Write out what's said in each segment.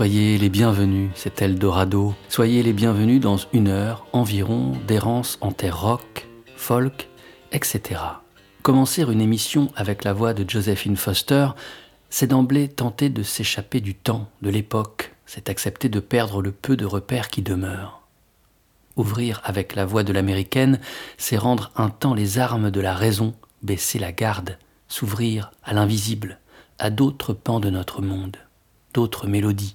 Soyez les bienvenus, c'est Eldorado. Soyez les bienvenus dans une heure environ d'errance en terre rock, folk, etc. Commencer une émission avec la voix de Josephine Foster, c'est d'emblée tenter de s'échapper du temps, de l'époque, c'est accepter de perdre le peu de repères qui demeurent. Ouvrir avec la voix de l'américaine, c'est rendre un temps les armes de la raison, baisser la garde, s'ouvrir à l'invisible, à d'autres pans de notre monde, d'autres mélodies.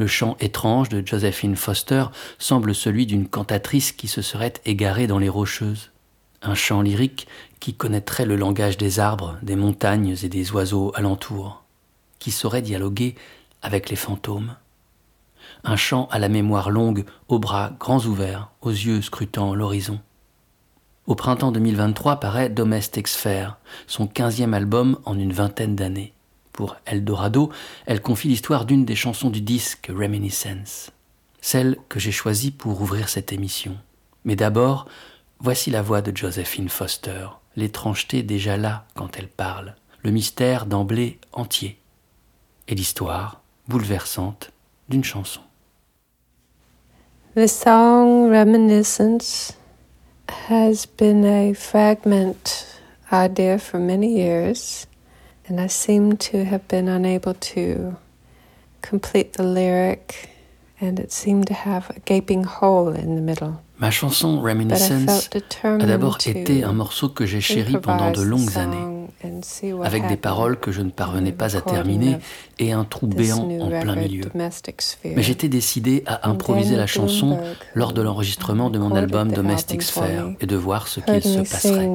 Le chant étrange de Josephine Foster semble celui d'une cantatrice qui se serait égarée dans les rocheuses. Un chant lyrique qui connaîtrait le langage des arbres, des montagnes et des oiseaux alentours, qui saurait dialoguer avec les fantômes un chant à la mémoire longue, aux bras grands ouverts, aux yeux scrutant l'horizon. Au printemps 2023 paraît Domestic Sphere, son quinzième album en une vingtaine d'années. Pour Eldorado, elle confie l'histoire d'une des chansons du disque Reminiscence, celle que j'ai choisie pour ouvrir cette émission. Mais d'abord, voici la voix de Josephine Foster, l'étrangeté déjà là quand elle parle, le mystère d'emblée entier, et l'histoire, bouleversante, d'une chanson. The song Reminiscence has been a fragment idea for many years, and I seem to have been unable to complete the lyric, and it seemed to have a gaping hole in the middle. Ma chanson Reminiscence a d'abord été un morceau que j'ai chéri pendant de longues années, avec des paroles que je ne parvenais pas à terminer et un trou béant en plein milieu. Mais j'étais décidé à improviser la chanson lors de l'enregistrement de mon album Domestic Sphere et de voir ce qu'il se passerait.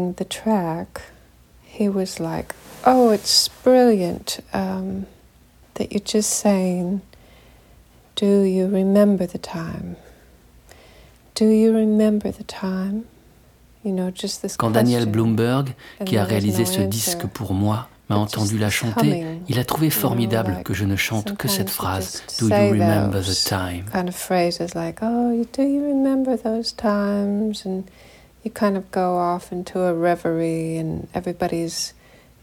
Like, "Oh, it's brilliant um, that you're just saying, do you remember the time?" Do you remember the time? You know, just this Quand Daniel Bloomberg, qui a réalisé ce disque pour moi, m'a entendu la chanter, il a trouvé formidable que je ne chante que cette phrase Do you remember the time? Kind of phrases like Oh, do you remember those times? And you kind of go off into a reverie, and everybody's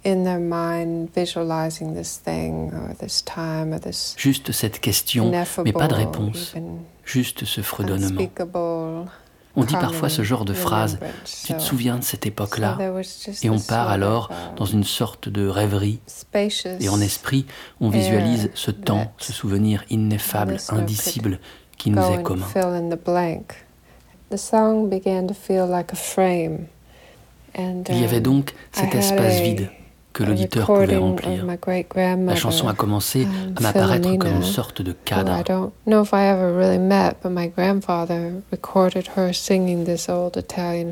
in their mind visualizing this thing or this time or this. Juste cette question, mais pas de réponse juste ce fredonnement. On dit parfois ce genre de phrase, tu te souviens de cette époque-là? Et on part alors dans une sorte de rêverie. Et en esprit, on visualise ce temps, ce souvenir ineffable, indicible qui nous est commun. Il y avait donc cet espace vide que l'auditeur pouvait remplir. La chanson a commencé à m'apparaître comme une sorte de cadre.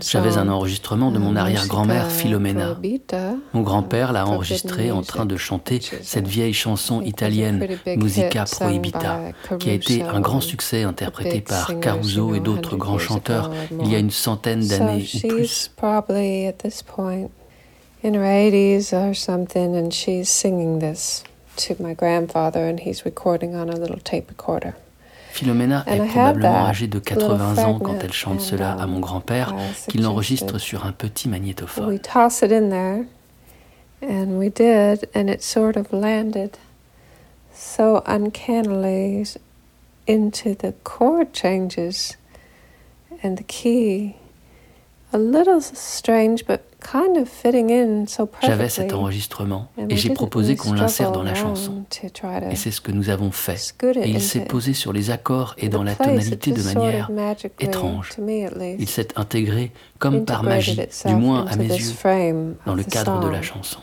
J'avais un enregistrement de mon arrière-grand-mère Filomena. Mon grand-père l'a enregistré en train de chanter cette vieille chanson italienne Musica Proibita, qui a été un grand succès interprété par Caruso et d'autres grands chanteurs il y a une centaine d'années ou plus in her 80s or something, and she's singing this to my grandfather, and he's recording on a little tape recorder. Philomena est probablement âgée de 80 ans quand elle chante cela à um, mon grand-père, qui l'enregistre sur un petit magnétophone. We toss it in there, and we did, and it sort of landed so uncannily into the chord changes and the key. A little strange, but J'avais cet enregistrement et j'ai proposé qu'on l'insère dans la chanson. Et c'est ce que nous avons fait. Et il s'est posé sur les accords et dans la tonalité de manière étrange. Il s'est intégré comme par magie, du moins à mes yeux, dans le cadre de la chanson.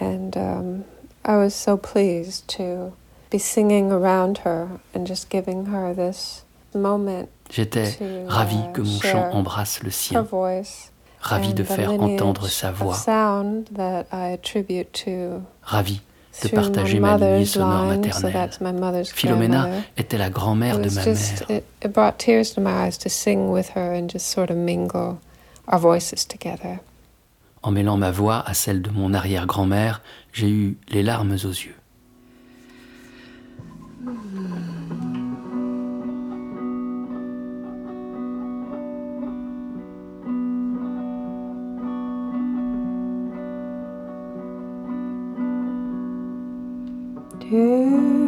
And um, I was so pleased to be singing around her and just giving her this moment. J'étais ravi uh, que mon chant embrasse le sien ravi de faire entendre sa voix, ravi de partager ma lignée sonore maternelle. Philomena était la grand-mère de ma mère. En mêlant ma voix à celle de mon arrière-grand-mère, j'ai eu les larmes aux yeux. here.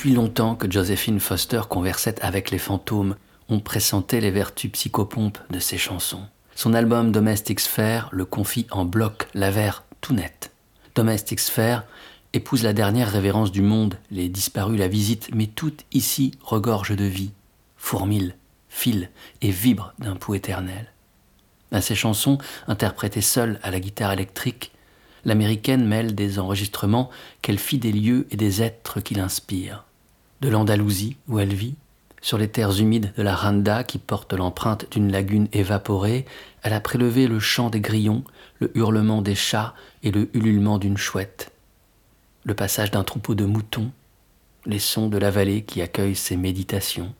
Depuis longtemps que Josephine Foster conversait avec les fantômes. On pressentait les vertus psychopompes de ses chansons. Son album Domestic Sphere le confie en bloc, l'avère tout net. Domestic Sphere épouse la dernière révérence du monde, les disparus la visitent, mais tout ici regorge de vie, fourmille, file et vibre d'un pouls éternel. À ses chansons, interprétées seules à la guitare électrique, l'américaine mêle des enregistrements qu'elle fit des lieux et des êtres qui l'inspirent. De l'Andalousie, où elle vit, sur les terres humides de la Randa qui portent l'empreinte d'une lagune évaporée, elle a prélevé le chant des grillons, le hurlement des chats et le ululement d'une chouette. Le passage d'un troupeau de moutons, les sons de la vallée qui accueille ses méditations,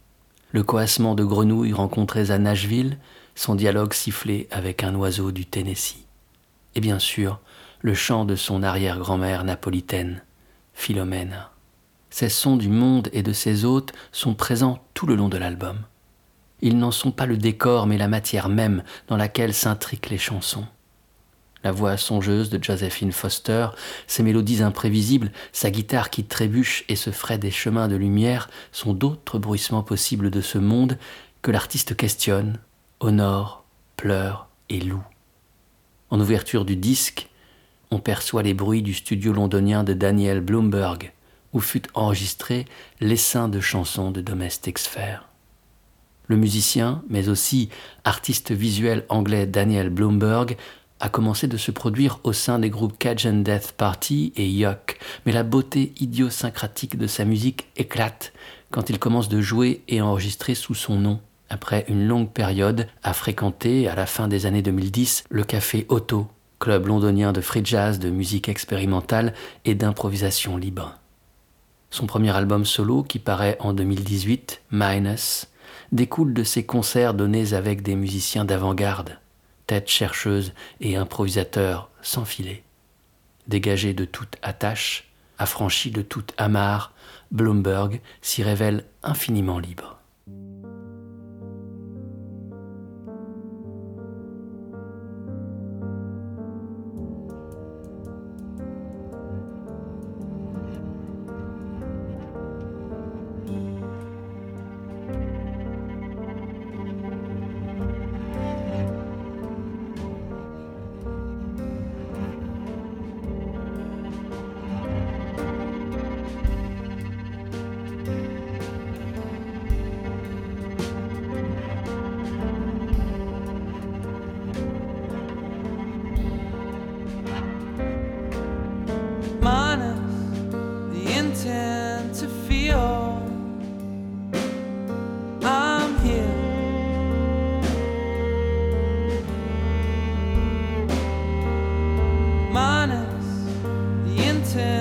le coassement de grenouilles rencontrées à Nashville, son dialogue sifflé avec un oiseau du Tennessee. Et bien sûr, le chant de son arrière-grand-mère napolitaine, Philomène. Ces sons du monde et de ses hôtes sont présents tout le long de l'album. Ils n'en sont pas le décor, mais la matière même dans laquelle s'intriquent les chansons. La voix songeuse de Josephine Foster, ses mélodies imprévisibles, sa guitare qui trébuche et se fraie des chemins de lumière sont d'autres bruissements possibles de ce monde que l'artiste questionne, honore, pleure et loue. En ouverture du disque, on perçoit les bruits du studio londonien de Daniel Bloomberg, où fut enregistré l'essaim de chansons de Domestic Sphere. Le musicien, mais aussi artiste visuel anglais Daniel Bloomberg, a commencé de se produire au sein des groupes Cajun Death Party et Yuck, mais la beauté idiosyncratique de sa musique éclate quand il commence de jouer et enregistrer sous son nom, après une longue période à fréquenter, à la fin des années 2010, le café Otto club londonien de free jazz, de musique expérimentale et d'improvisation libre. Son premier album solo, qui paraît en 2018, Minus, découle de ses concerts donnés avec des musiciens d'avant-garde, têtes chercheuses et improvisateurs sans filet. Dégagé de toute attache, affranchi de toute amarre, Bloomberg s'y révèle infiniment libre. mountain.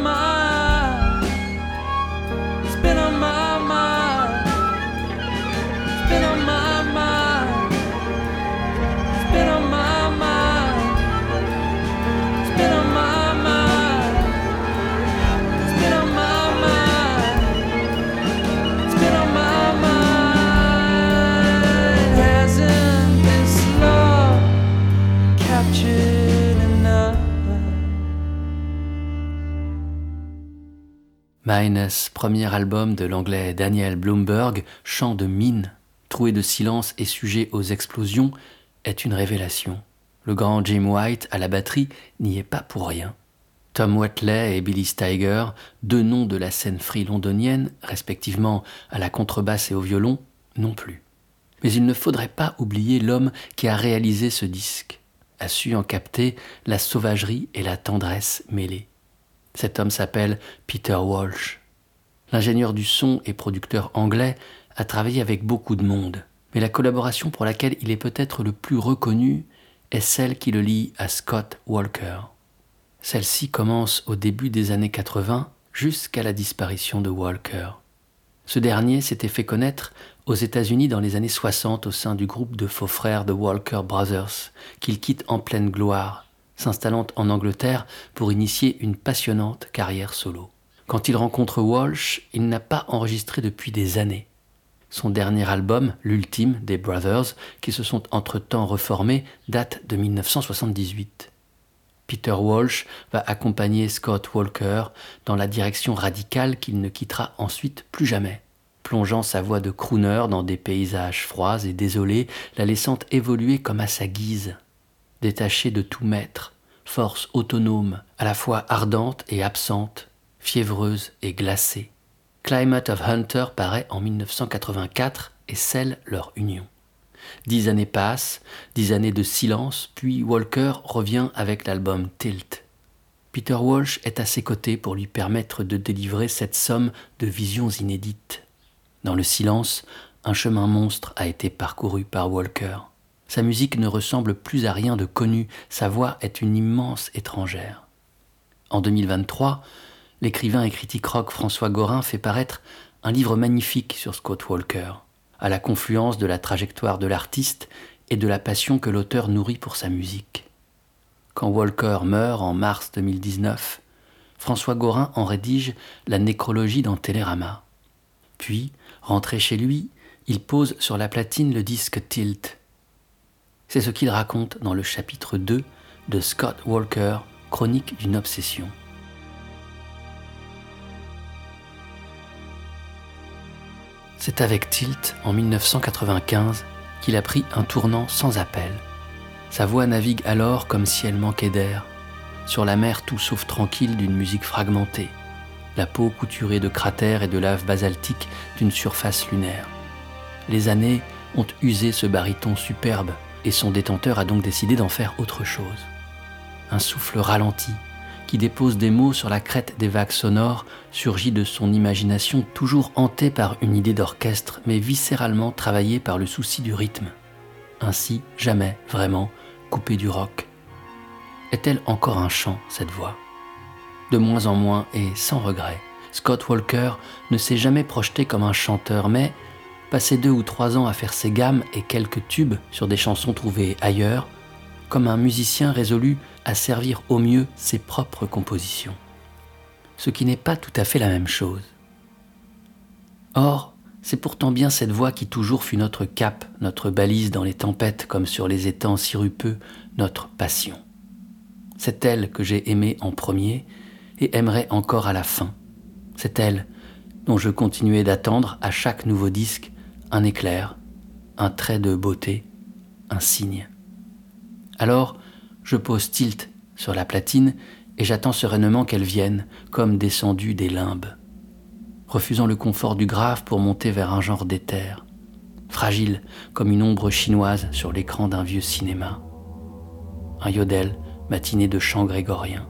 my premier album de l'anglais Daniel Bloomberg, Chant de mine, troué de silence et sujet aux explosions, est une révélation. Le grand Jim White à la batterie n'y est pas pour rien. Tom Watley et Billy Steiger, deux noms de la scène free londonienne, respectivement à la contrebasse et au violon, non plus. Mais il ne faudrait pas oublier l'homme qui a réalisé ce disque, a su en capter la sauvagerie et la tendresse mêlées. Cet homme s'appelle Peter Walsh. L'ingénieur du son et producteur anglais a travaillé avec beaucoup de monde, mais la collaboration pour laquelle il est peut-être le plus reconnu est celle qui le lie à Scott Walker. Celle-ci commence au début des années 80 jusqu'à la disparition de Walker. Ce dernier s'était fait connaître aux États-Unis dans les années 60 au sein du groupe de faux frères de Walker Brothers, qu'il quitte en pleine gloire, s'installant en Angleterre pour initier une passionnante carrière solo. Quand il rencontre Walsh, il n'a pas enregistré depuis des années. Son dernier album, l'ultime des Brothers, qui se sont entre-temps reformés, date de 1978. Peter Walsh va accompagner Scott Walker dans la direction radicale qu'il ne quittera ensuite plus jamais, plongeant sa voix de crooner dans des paysages froids et désolés, la laissant évoluer comme à sa guise. Détaché de tout maître, force autonome, à la fois ardente et absente, fiévreuse et glacée. Climate of Hunter paraît en 1984 et scelle leur union. Dix années passent, dix années de silence, puis Walker revient avec l'album Tilt. Peter Walsh est à ses côtés pour lui permettre de délivrer cette somme de visions inédites. Dans le silence, un chemin monstre a été parcouru par Walker. Sa musique ne ressemble plus à rien de connu, sa voix est une immense étrangère. En 2023, l'écrivain et critique rock François Gorin fait paraître un livre magnifique sur Scott Walker, à la confluence de la trajectoire de l'artiste et de la passion que l'auteur nourrit pour sa musique. Quand Walker meurt en mars 2019, François Gorin en rédige la nécrologie dans Télérama. Puis, rentré chez lui, il pose sur la platine le disque Tilt. C'est ce qu'il raconte dans le chapitre 2 de Scott Walker, Chronique d'une obsession. C'est avec Tilt, en 1995, qu'il a pris un tournant sans appel. Sa voix navigue alors comme si elle manquait d'air, sur la mer tout sauf tranquille d'une musique fragmentée, la peau couturée de cratères et de lave basaltique d'une surface lunaire. Les années ont usé ce baryton superbe, et son détenteur a donc décidé d'en faire autre chose. Un souffle ralenti, qui dépose des mots sur la crête des vagues sonores, surgit de son imagination toujours hantée par une idée d'orchestre, mais viscéralement travaillée par le souci du rythme. Ainsi, jamais, vraiment, coupée du rock. Est-elle encore un chant, cette voix? De moins en moins et sans regret, Scott Walker ne s'est jamais projeté comme un chanteur, mais, passé deux ou trois ans à faire ses gammes et quelques tubes sur des chansons trouvées ailleurs, comme un musicien résolu à servir au mieux ses propres compositions. Ce qui n'est pas tout à fait la même chose. Or, c'est pourtant bien cette voix qui toujours fut notre cap, notre balise dans les tempêtes comme sur les étangs sirupeux, notre passion. C'est elle que j'ai aimée en premier et aimerais encore à la fin. C'est elle dont je continuais d'attendre à chaque nouveau disque un éclair, un trait de beauté, un signe. Alors, je pose tilt sur la platine et j'attends sereinement qu'elle vienne, comme descendue des limbes, refusant le confort du grave pour monter vers un genre d'éther, fragile comme une ombre chinoise sur l'écran d'un vieux cinéma. Un yodel matiné de chants grégoriens.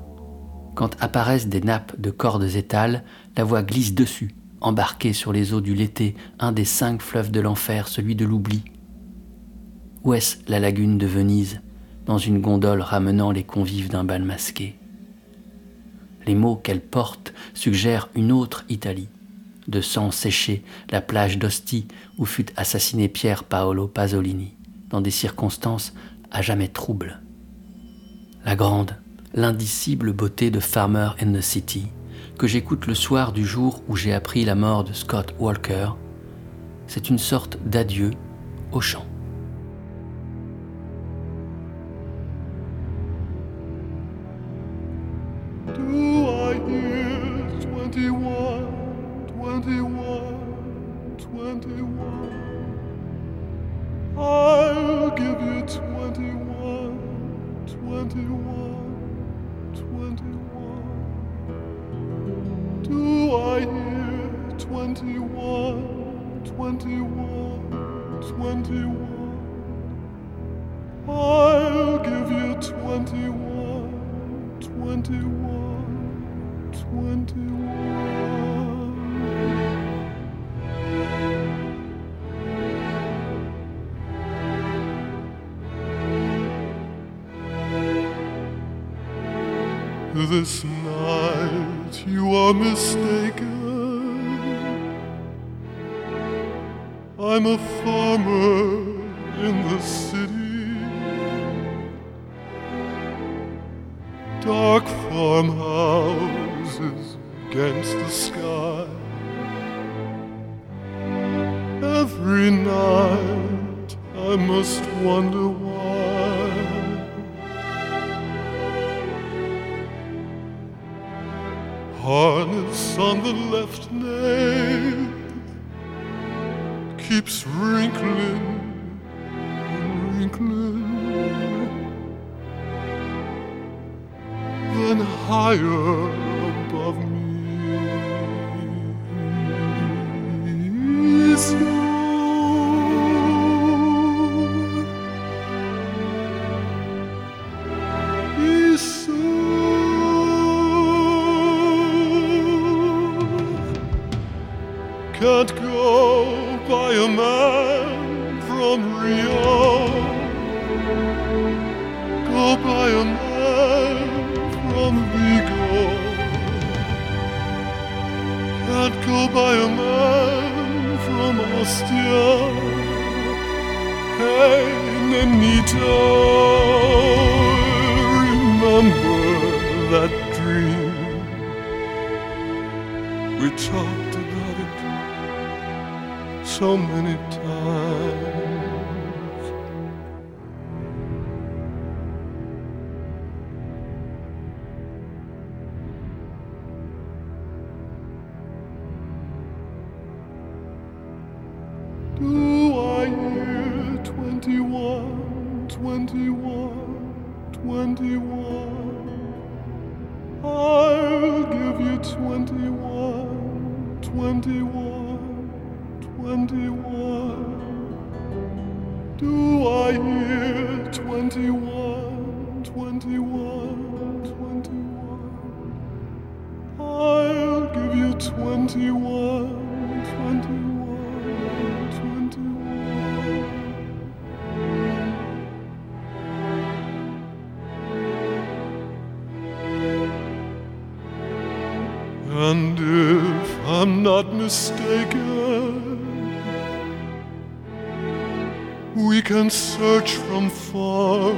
Quand apparaissent des nappes de cordes étales, la voix glisse dessus, embarquée sur les eaux du Lété, un des cinq fleuves de l'enfer, celui de l'oubli. Où est-ce la lagune de Venise dans une gondole ramenant les convives d'un bal masqué? Les mots qu'elle porte suggèrent une autre Italie, de sang séché, la plage d'Ostie où fut assassiné Pierre Paolo Pasolini, dans des circonstances à jamais troubles. La grande, l'indicible beauté de Farmer in the City, que j'écoute le soir du jour où j'ai appris la mort de Scott Walker, c'est une sorte d'adieu au chant. This night you are mistaken. I'm a farmer in the city. I'll give you 21, 21, 21. Do I hear 21, 21, 21? I'll give you 21, 21. from far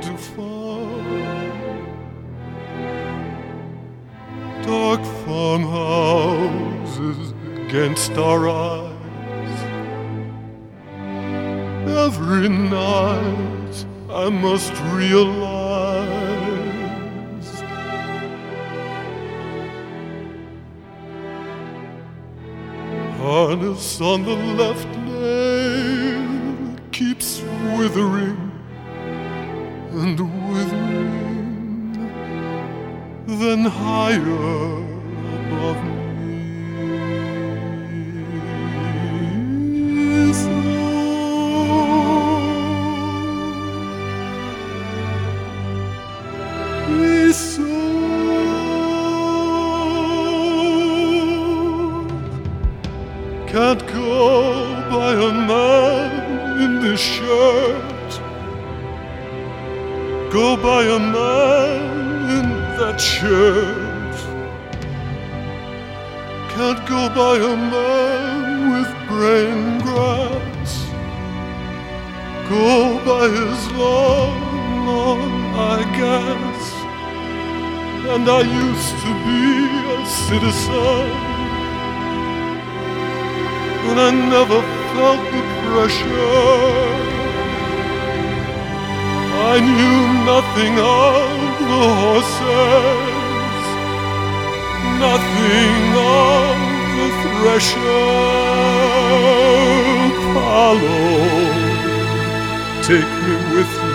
to far. Dark farmhouses against our eyes. Every night I must realize harness on the left citizen. And I never felt the pressure. I knew nothing of the horses, nothing of the thresher. Follow, take me with you.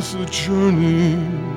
was a journey.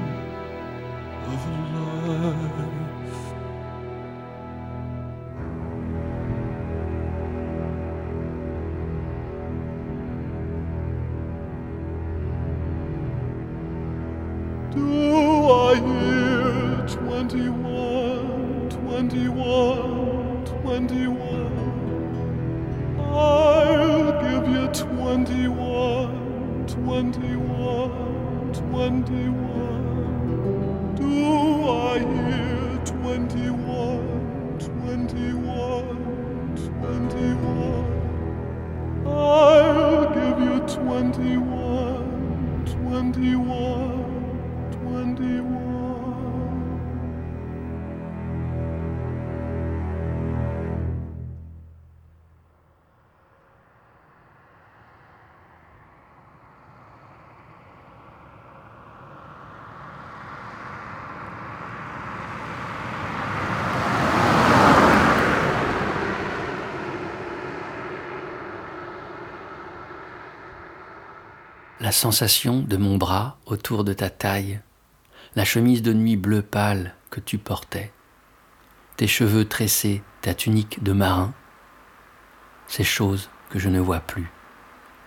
Sensation de mon bras autour de ta taille, la chemise de nuit bleu pâle que tu portais, tes cheveux tressés, ta tunique de marin, ces choses que je ne vois plus,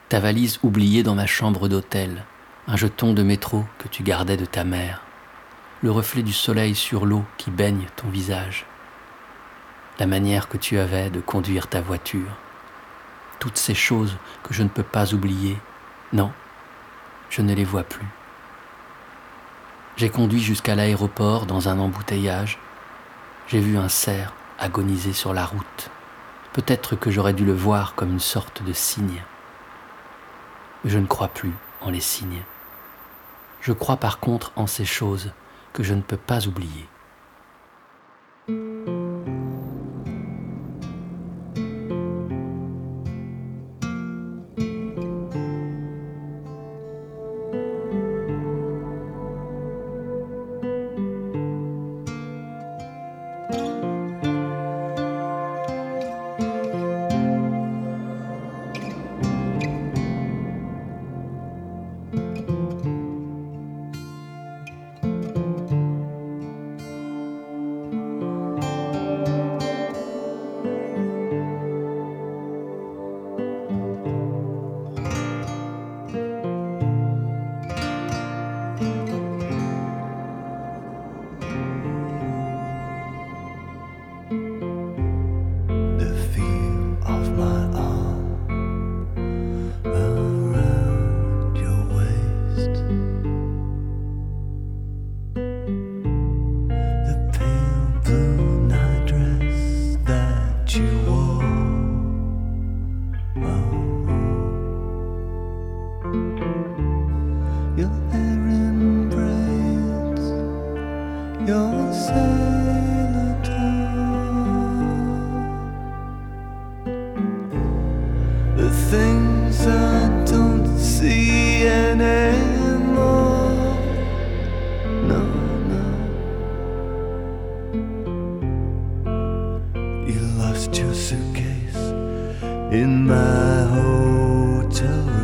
ta valise oubliée dans ma chambre d'hôtel, un jeton de métro que tu gardais de ta mère, le reflet du soleil sur l'eau qui baigne ton visage, la manière que tu avais de conduire ta voiture, toutes ces choses que je ne peux pas oublier, non, je ne les vois plus. J'ai conduit jusqu'à l'aéroport dans un embouteillage. J'ai vu un cerf agoniser sur la route. Peut-être que j'aurais dû le voir comme une sorte de cygne. Je ne crois plus en les signes. Je crois par contre en ces choses que je ne peux pas oublier. in my hotel.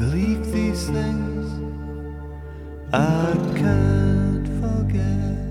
believe these things I can't forget.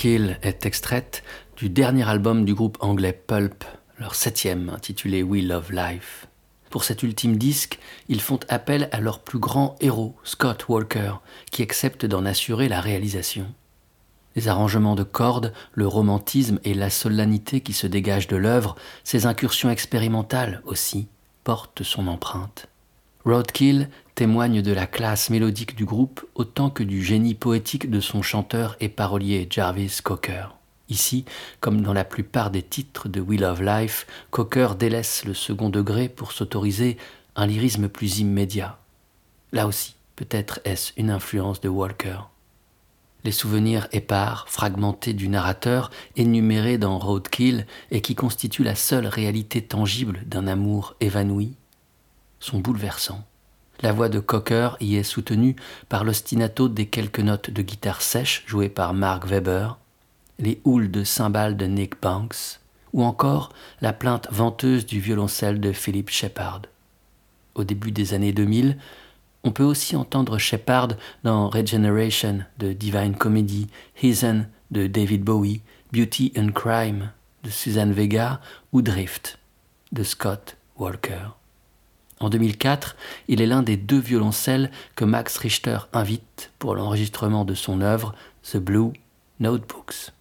Roadkill est extraite du dernier album du groupe anglais Pulp, leur septième, intitulé We Love Life. Pour cet ultime disque, ils font appel à leur plus grand héros, Scott Walker, qui accepte d'en assurer la réalisation. Les arrangements de cordes, le romantisme et la solennité qui se dégagent de l'œuvre, ces incursions expérimentales aussi, portent son empreinte. Roadkill témoigne de la classe mélodique du groupe autant que du génie poétique de son chanteur et parolier Jarvis Cocker. Ici, comme dans la plupart des titres de We Love Life, Cocker délaisse le second degré pour s'autoriser un lyrisme plus immédiat. Là aussi, peut-être est-ce une influence de Walker. Les souvenirs épars, fragmentés du narrateur, énumérés dans Roadkill et qui constituent la seule réalité tangible d'un amour évanoui, sont bouleversants. La voix de Cocker y est soutenue par l'ostinato des quelques notes de guitare sèche jouées par Mark Webber, les houles de cymbales de Nick Banks, ou encore la plainte venteuse du violoncelle de Philip Shepard. Au début des années 2000, on peut aussi entendre Shepard dans Regeneration de Divine Comedy, Heathen de David Bowie, Beauty and Crime de Suzanne Vega ou Drift de Scott Walker. En 2004, il est l'un des deux violoncelles que Max Richter invite pour l'enregistrement de son œuvre The Blue Notebooks.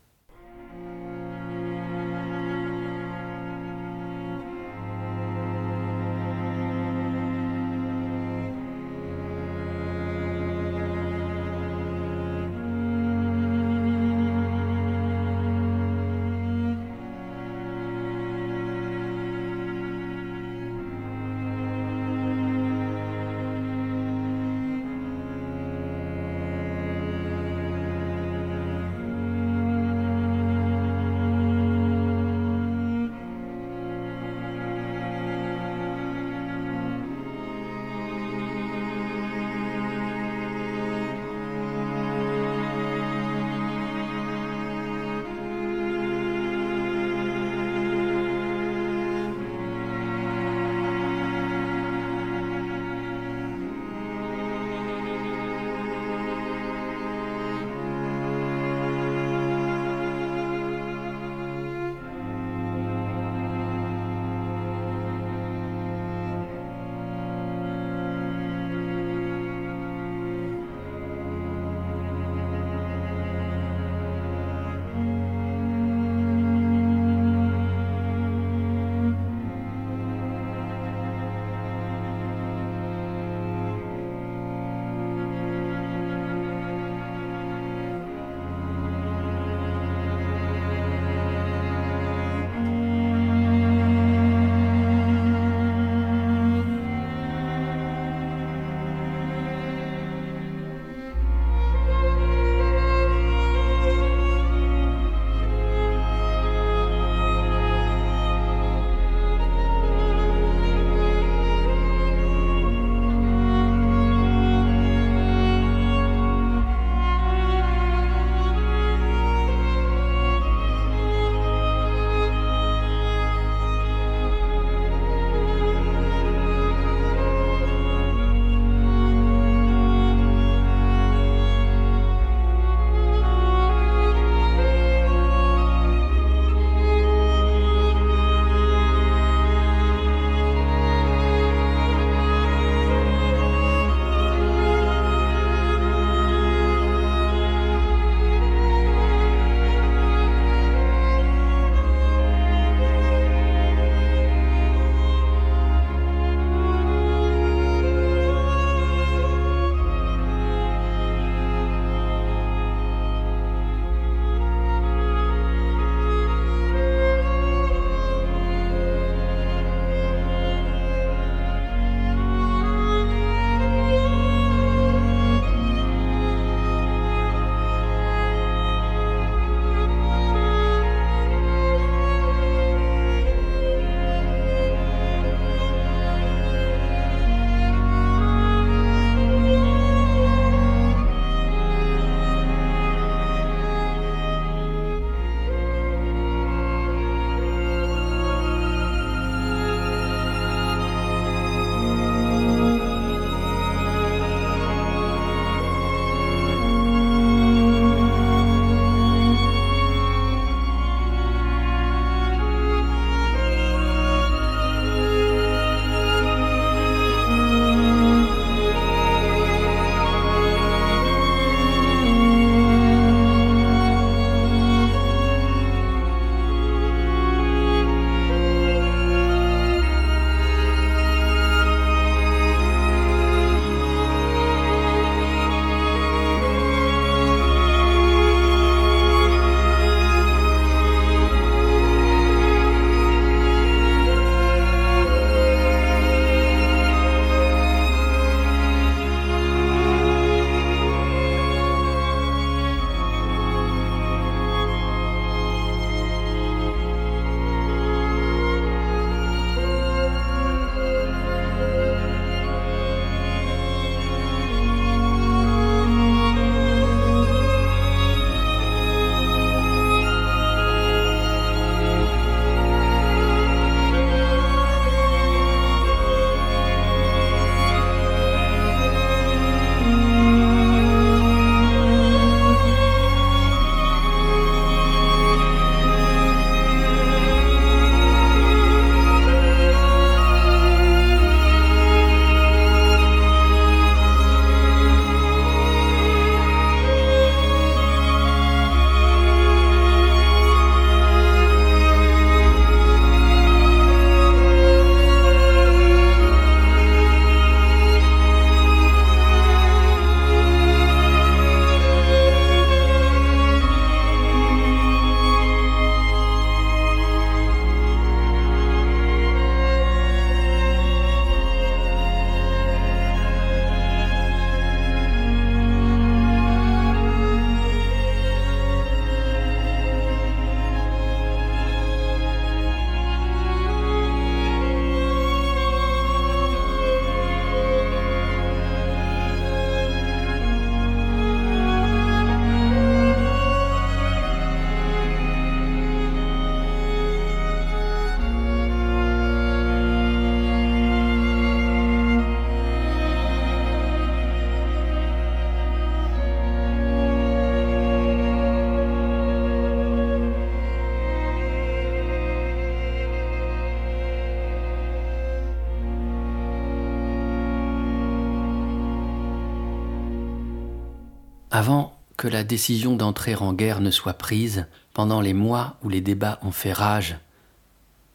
Avant que la décision d'entrer en guerre ne soit prise, pendant les mois où les débats ont fait rage,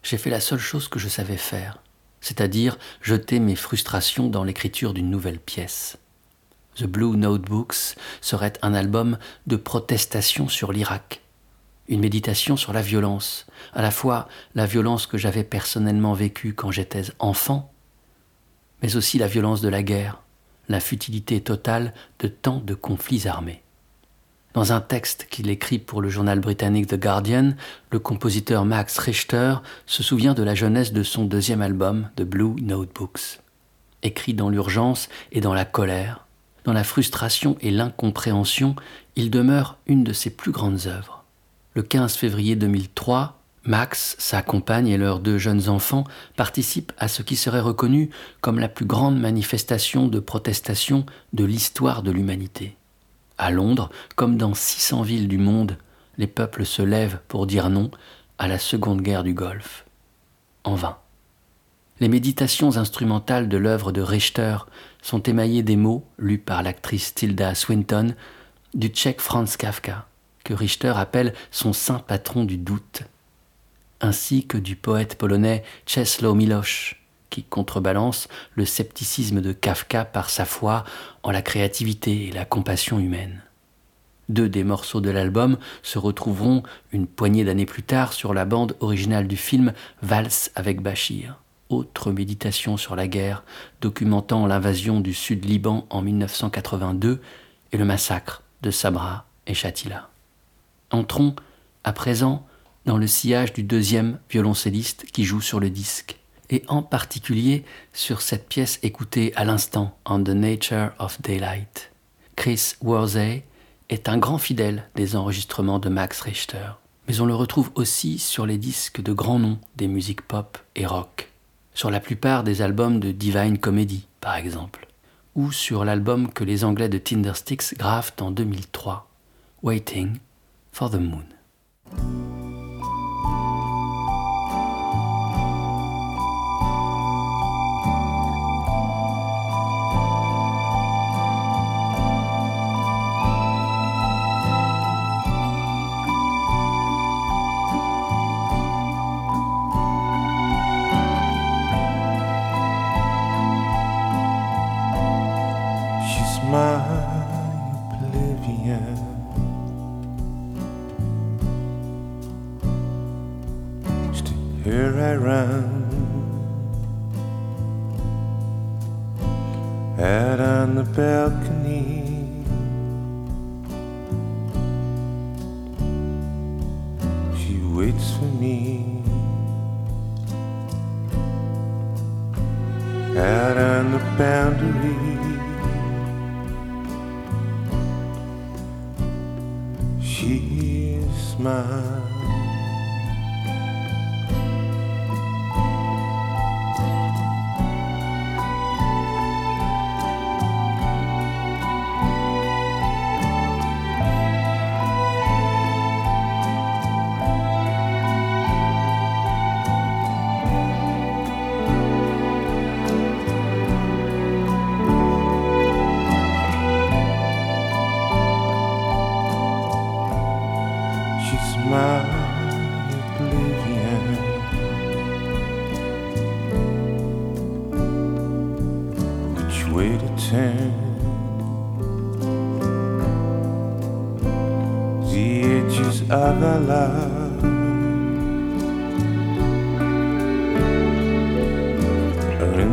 j'ai fait la seule chose que je savais faire, c'est-à-dire jeter mes frustrations dans l'écriture d'une nouvelle pièce. The Blue Notebooks serait un album de protestation sur l'Irak, une méditation sur la violence, à la fois la violence que j'avais personnellement vécue quand j'étais enfant, mais aussi la violence de la guerre, la futilité totale de tant de conflits armés. Dans un texte qu'il écrit pour le journal britannique The Guardian, le compositeur Max Richter se souvient de la jeunesse de son deuxième album, The Blue Notebooks. Écrit dans l'urgence et dans la colère, dans la frustration et l'incompréhension, il demeure une de ses plus grandes œuvres. Le 15 février 2003, Max, sa compagne et leurs deux jeunes enfants participent à ce qui serait reconnu comme la plus grande manifestation de protestation de l'histoire de l'humanité. À Londres, comme dans 600 villes du monde, les peuples se lèvent pour dire non à la Seconde Guerre du Golfe. En vain. Les méditations instrumentales de l'œuvre de Richter sont émaillées des mots, lus par l'actrice Tilda Swinton, du tchèque Franz Kafka que Richter appelle son saint patron du doute, ainsi que du poète polonais Czesław Milosz, qui contrebalance le scepticisme de Kafka par sa foi en la créativité et la compassion humaine. Deux des morceaux de l'album se retrouveront une poignée d'années plus tard sur la bande originale du film Valse avec Bachir, autre méditation sur la guerre, documentant l'invasion du Sud-Liban en 1982 et le massacre de Sabra et Shatila. Entrons à présent dans le sillage du deuxième violoncelliste qui joue sur le disque, et en particulier sur cette pièce écoutée à l'instant, On the Nature of Daylight. Chris Worthy est un grand fidèle des enregistrements de Max Richter, mais on le retrouve aussi sur les disques de grands noms des musiques pop et rock, sur la plupart des albums de Divine Comedy par exemple, ou sur l'album que les Anglais de Tindersticks gravent en 2003, Waiting for the moon.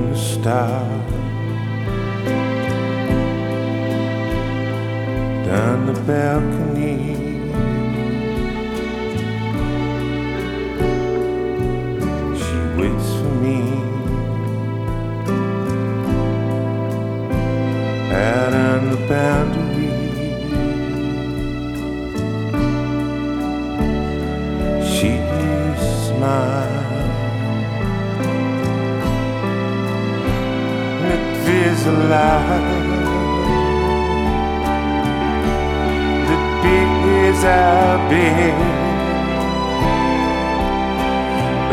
to stop. Down the balcony. She waits for me. Out on the boundary. She smiles. is alive. The bees I've been.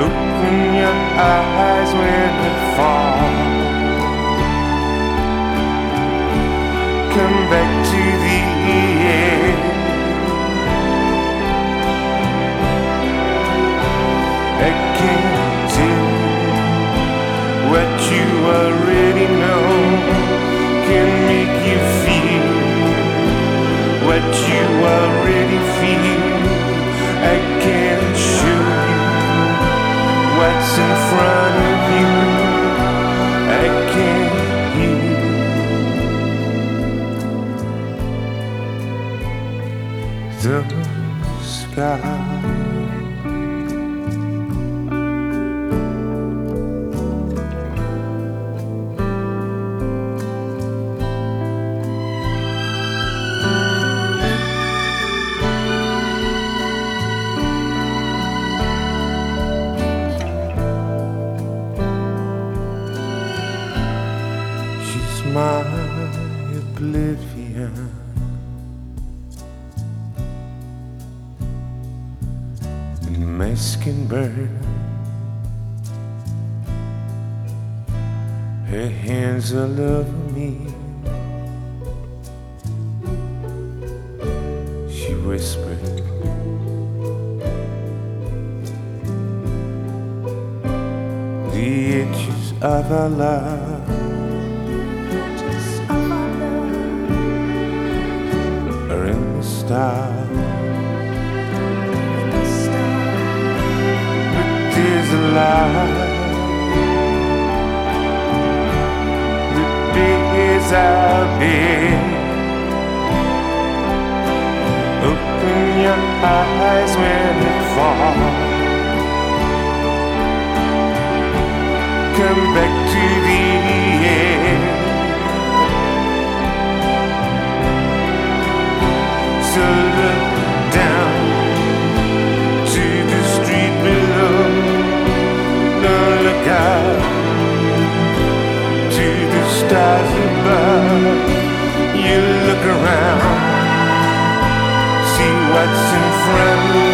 Open your eyes when it falls. Come back to the end. I you already know can make you feel what you already feel. I can't show you what's in front of you. I can't hear the sky. other love. Just other love. Or in the stars. The tears alive. The days I've be. Open your eyes when it falls. Come back to the end. So look down to the street below. Don't look out to the stars above. You look around, see what's in front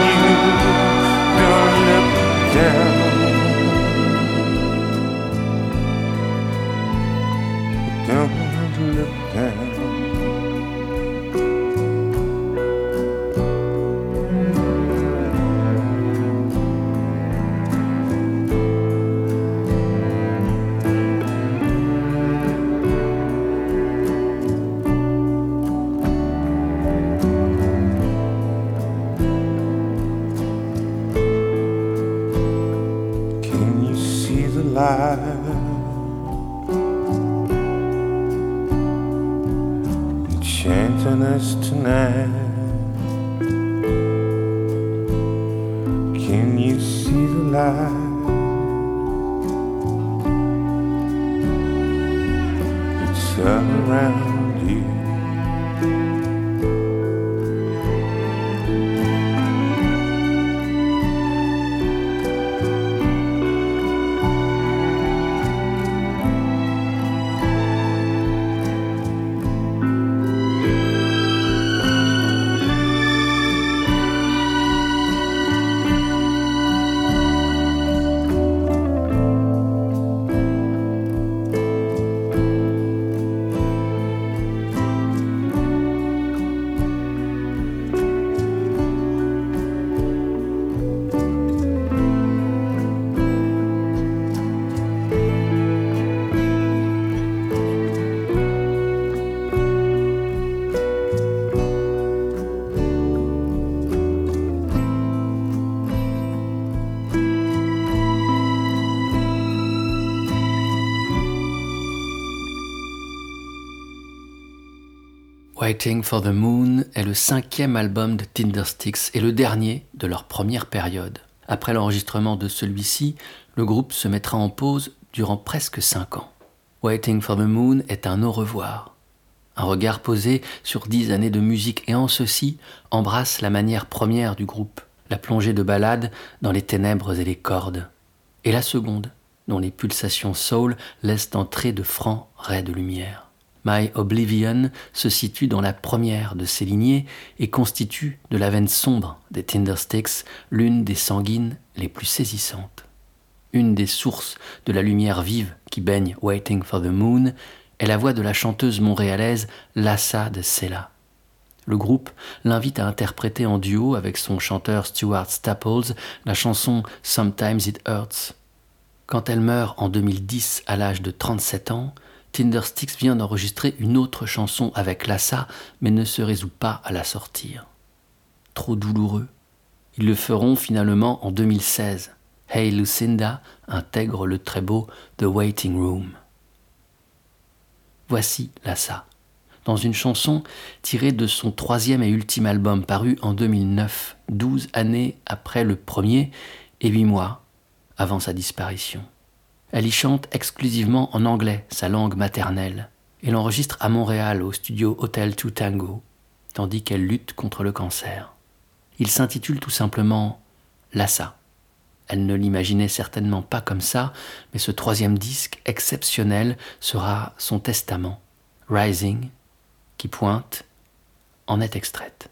Waiting for the Moon est le cinquième album de Tindersticks et le dernier de leur première période. Après l'enregistrement de celui-ci, le groupe se mettra en pause durant presque cinq ans. Waiting for the Moon est un au revoir. Un regard posé sur dix années de musique et en ceci embrasse la manière première du groupe, la plongée de ballade dans les ténèbres et les cordes. Et la seconde, dont les pulsations soul laissent entrer de francs raies de lumière. My Oblivion se situe dans la première de ces lignées et constitue de la veine sombre des Tindersticks l'une des sanguines les plus saisissantes. Une des sources de la lumière vive qui baigne Waiting for the Moon, est la voix de la chanteuse montréalaise Lassa de Sella. Le groupe l'invite à interpréter en duo avec son chanteur Stuart Staples la chanson Sometimes It Hurts. Quand elle meurt en 2010 à l'âge de 37 ans, Tindersticks vient d'enregistrer une autre chanson avec Lassa, mais ne se résout pas à la sortir. Trop douloureux. Ils le feront finalement en 2016. Hey Lucinda intègre le très beau The Waiting Room. Voici Lassa, dans une chanson tirée de son troisième et ultime album paru en 2009, douze années après le premier et huit mois avant sa disparition. Elle y chante exclusivement en anglais, sa langue maternelle, et l'enregistre à Montréal au studio Hotel Two Tango, tandis qu'elle lutte contre le cancer. Il s'intitule tout simplement Lassa. Elle ne l'imaginait certainement pas comme ça, mais ce troisième disque exceptionnel sera son testament, Rising, qui pointe, en est extraite.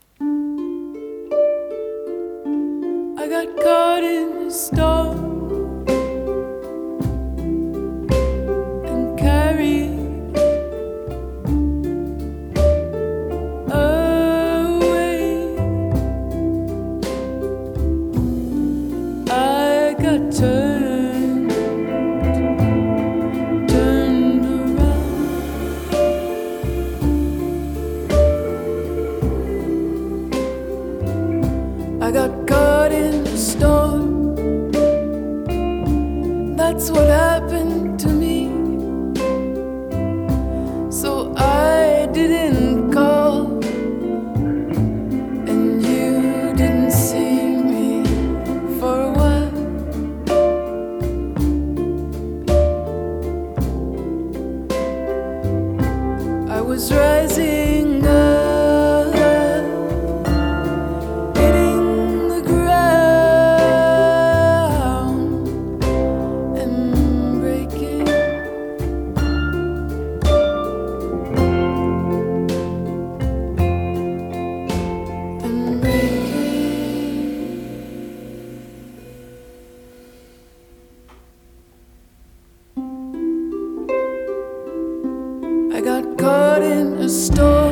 In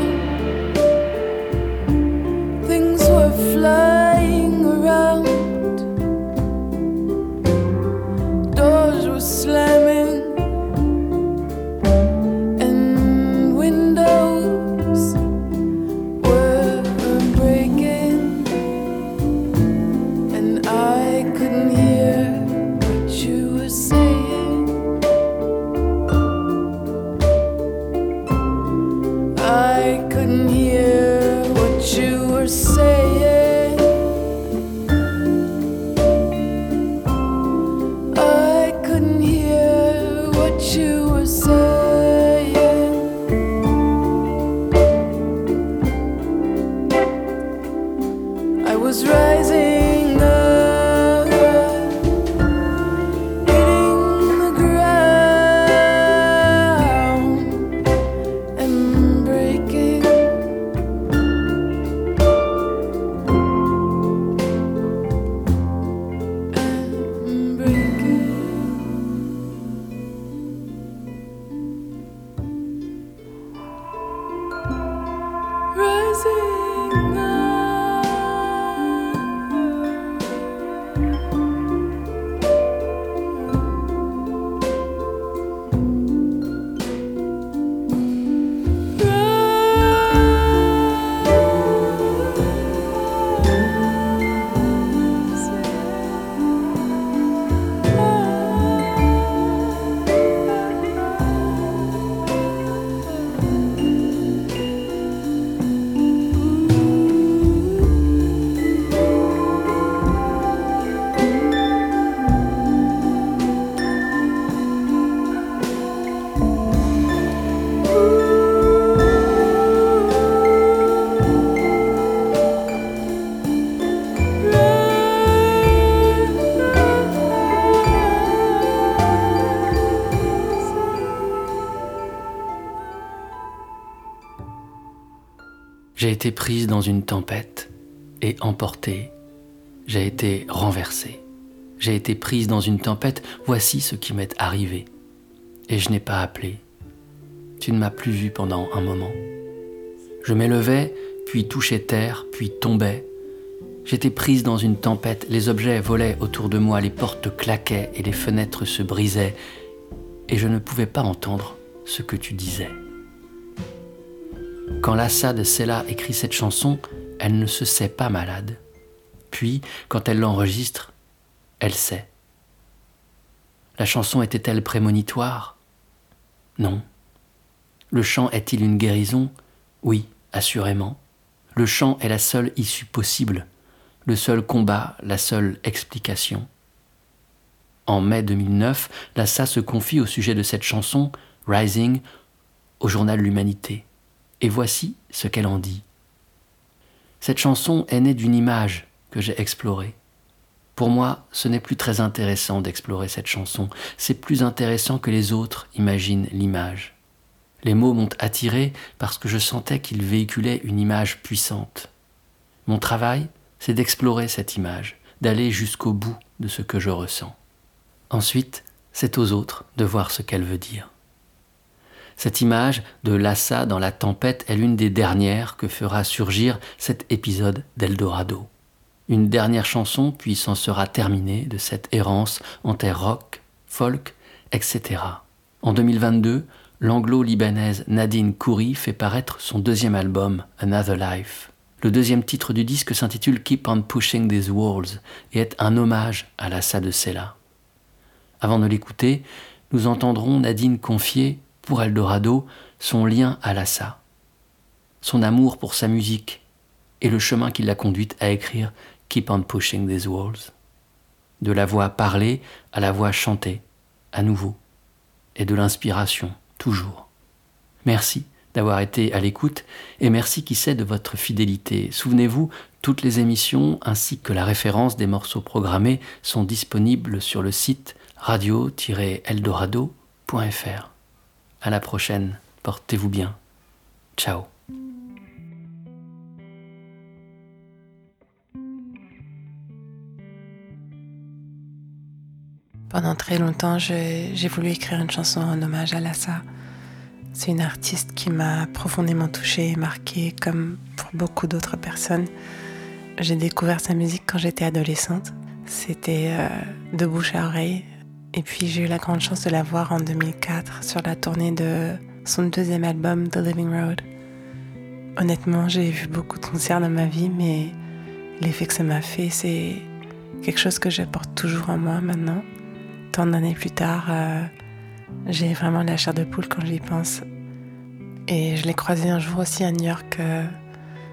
prise dans une tempête et emportée. J'ai été renversée. J'ai été prise dans une tempête. Voici ce qui m'est arrivé. Et je n'ai pas appelé. Tu ne m'as plus vu pendant un moment. Je m'élevais, puis touchais terre, puis tombais. J'étais prise dans une tempête, les objets volaient autour de moi, les portes claquaient et les fenêtres se brisaient, et je ne pouvais pas entendre ce que tu disais. Quand Lassa de Sella écrit cette chanson, elle ne se sait pas malade. Puis, quand elle l'enregistre, elle sait. La chanson était-elle prémonitoire? Non. Le chant est-il une guérison? Oui, assurément. Le chant est la seule issue possible, le seul combat, la seule explication. En mai 2009, Lassa se confie au sujet de cette chanson, Rising, au journal L'Humanité. Et voici ce qu'elle en dit. Cette chanson est née d'une image que j'ai explorée. Pour moi, ce n'est plus très intéressant d'explorer cette chanson, c'est plus intéressant que les autres imaginent l'image. Les mots m'ont attiré parce que je sentais qu'ils véhiculaient une image puissante. Mon travail, c'est d'explorer cette image, d'aller jusqu'au bout de ce que je ressens. Ensuite, c'est aux autres de voir ce qu'elle veut dire. Cette image de Lassa dans la tempête est l'une des dernières que fera surgir cet épisode d'Eldorado. Une dernière chanson, puis s'en sera terminée de cette errance en terre rock, folk, etc. En 2022, l'anglo-libanaise Nadine Khoury fait paraître son deuxième album, Another Life. Le deuxième titre du disque s'intitule Keep on Pushing These Walls et est un hommage à Lassa de Sella. Avant de l'écouter, nous entendrons Nadine confier, pour Eldorado, son lien à Lassa, son amour pour sa musique et le chemin qui l'a conduite à écrire Keep on Pushing These Walls. De la voix parlée à la voix chantée, à nouveau, et de l'inspiration toujours. Merci d'avoir été à l'écoute et merci qui sait de votre fidélité. Souvenez-vous, toutes les émissions ainsi que la référence des morceaux programmés sont disponibles sur le site radio-eldorado.fr. À la prochaine, portez-vous bien. Ciao. Pendant très longtemps, j'ai voulu écrire une chanson en hommage à Lassa. C'est une artiste qui m'a profondément touchée et marquée, comme pour beaucoup d'autres personnes. J'ai découvert sa musique quand j'étais adolescente. C'était euh, de bouche à oreille. Et puis j'ai eu la grande chance de la voir en 2004 sur la tournée de son deuxième album, The Living Road. Honnêtement, j'ai vu beaucoup de concerts dans ma vie, mais l'effet que ça m'a fait, c'est quelque chose que je porte toujours en moi maintenant tant d'années plus tard, euh, j'ai vraiment la chair de poule quand j'y pense. Et je l'ai croisé un jour aussi à New York, euh,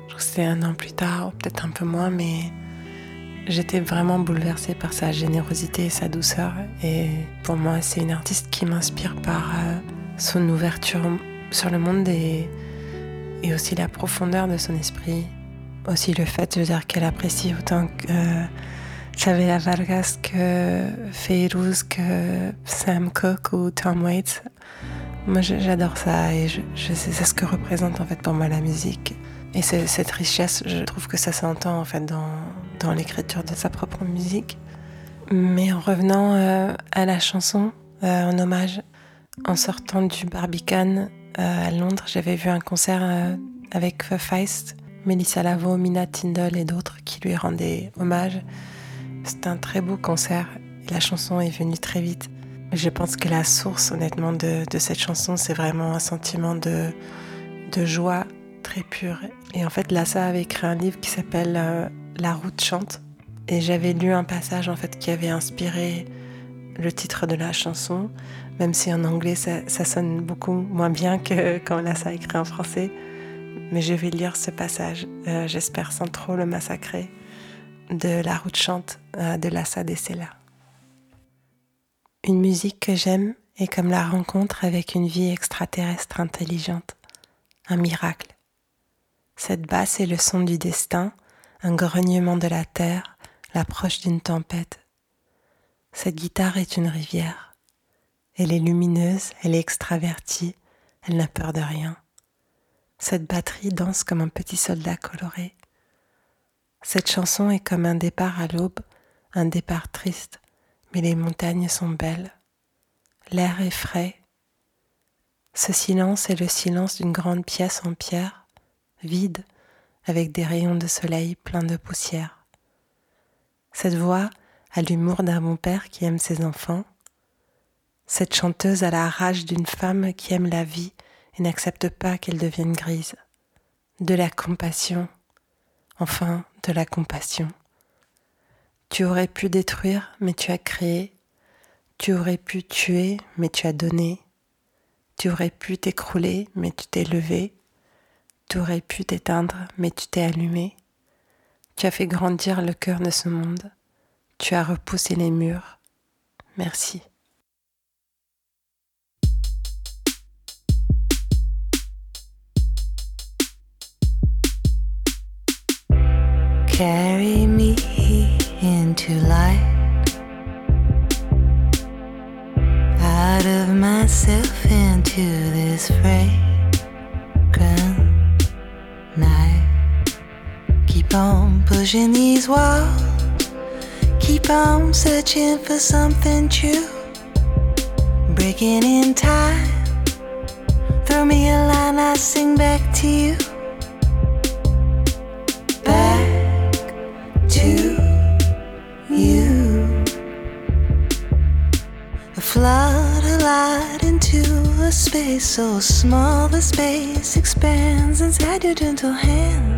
je crois que c'était un an plus tard, peut-être un peu moins, mais j'étais vraiment bouleversée par sa générosité et sa douceur. Et pour moi, c'est une artiste qui m'inspire par euh, son ouverture sur le monde et, et, aussi la profondeur de son esprit. Aussi le fait de dire qu'elle apprécie autant que Chavela Vargas, que Feyrouz, que Sam Cooke ou Tom Waits. Moi, j'adore ça et je, c'est ce que représente en fait pour moi la musique. Et cette richesse, je trouve que ça s'entend en fait dans, dans l'écriture de sa propre musique. Mais en revenant euh, à la chanson, euh, en hommage, en sortant du Barbican euh, à Londres, j'avais vu un concert avec Feist, Melissa Lavo, Mina Tindall et d'autres qui lui rendaient hommage. C'est un très beau concert. La chanson est venue très vite. Je pense que la source, honnêtement, de, cette chanson, c'est vraiment un sentiment de, de joie très pur. Et en fait, Lassa avait écrit un livre qui s'appelle La route chante. Et j'avais lu un passage en fait qui avait inspiré le titre de la chanson, même si en anglais ça, sonne beaucoup moins bien que quand Lassa a écrit en français. Mais je vais lire ce passage, euh, j'espère sans trop le massacrer de La route chante euh, de Lassa Sella. Une musique que j'aime est comme la rencontre avec une vie extraterrestre intelligente, un miracle. Cette basse est le son du destin, un grognement de la terre, l'approche d'une tempête. Cette guitare est une rivière. Elle est lumineuse, elle est extravertie, elle n'a peur de rien. Cette batterie danse comme un petit soldat coloré. Cette chanson est comme un départ à l'aube, un départ triste, mais les montagnes sont belles. L'air est frais. Ce silence est le silence d'une grande pièce en pierre, vide, avec des rayons de soleil pleins de poussière. Cette voix a l'humour d'un bon père qui aime ses enfants. Cette chanteuse a la rage d'une femme qui aime la vie et n'accepte pas qu'elle devienne grise. De la compassion, enfin de la compassion. Tu aurais pu détruire, mais tu as créé. Tu aurais pu tuer, mais tu as donné. Tu aurais pu t'écrouler, mais tu t'es levé. Tu aurais pu t'éteindre, mais tu t'es allumé. Tu as fait grandir le cœur de ce monde. Tu as repoussé les murs. Merci. Carry me into light out of myself into this fragrant pushing these walls, keep on searching for something true, breaking in time. Throw me a line, I sing back to you. Back to you. A flood of light into a space so small the space expands inside your gentle hands.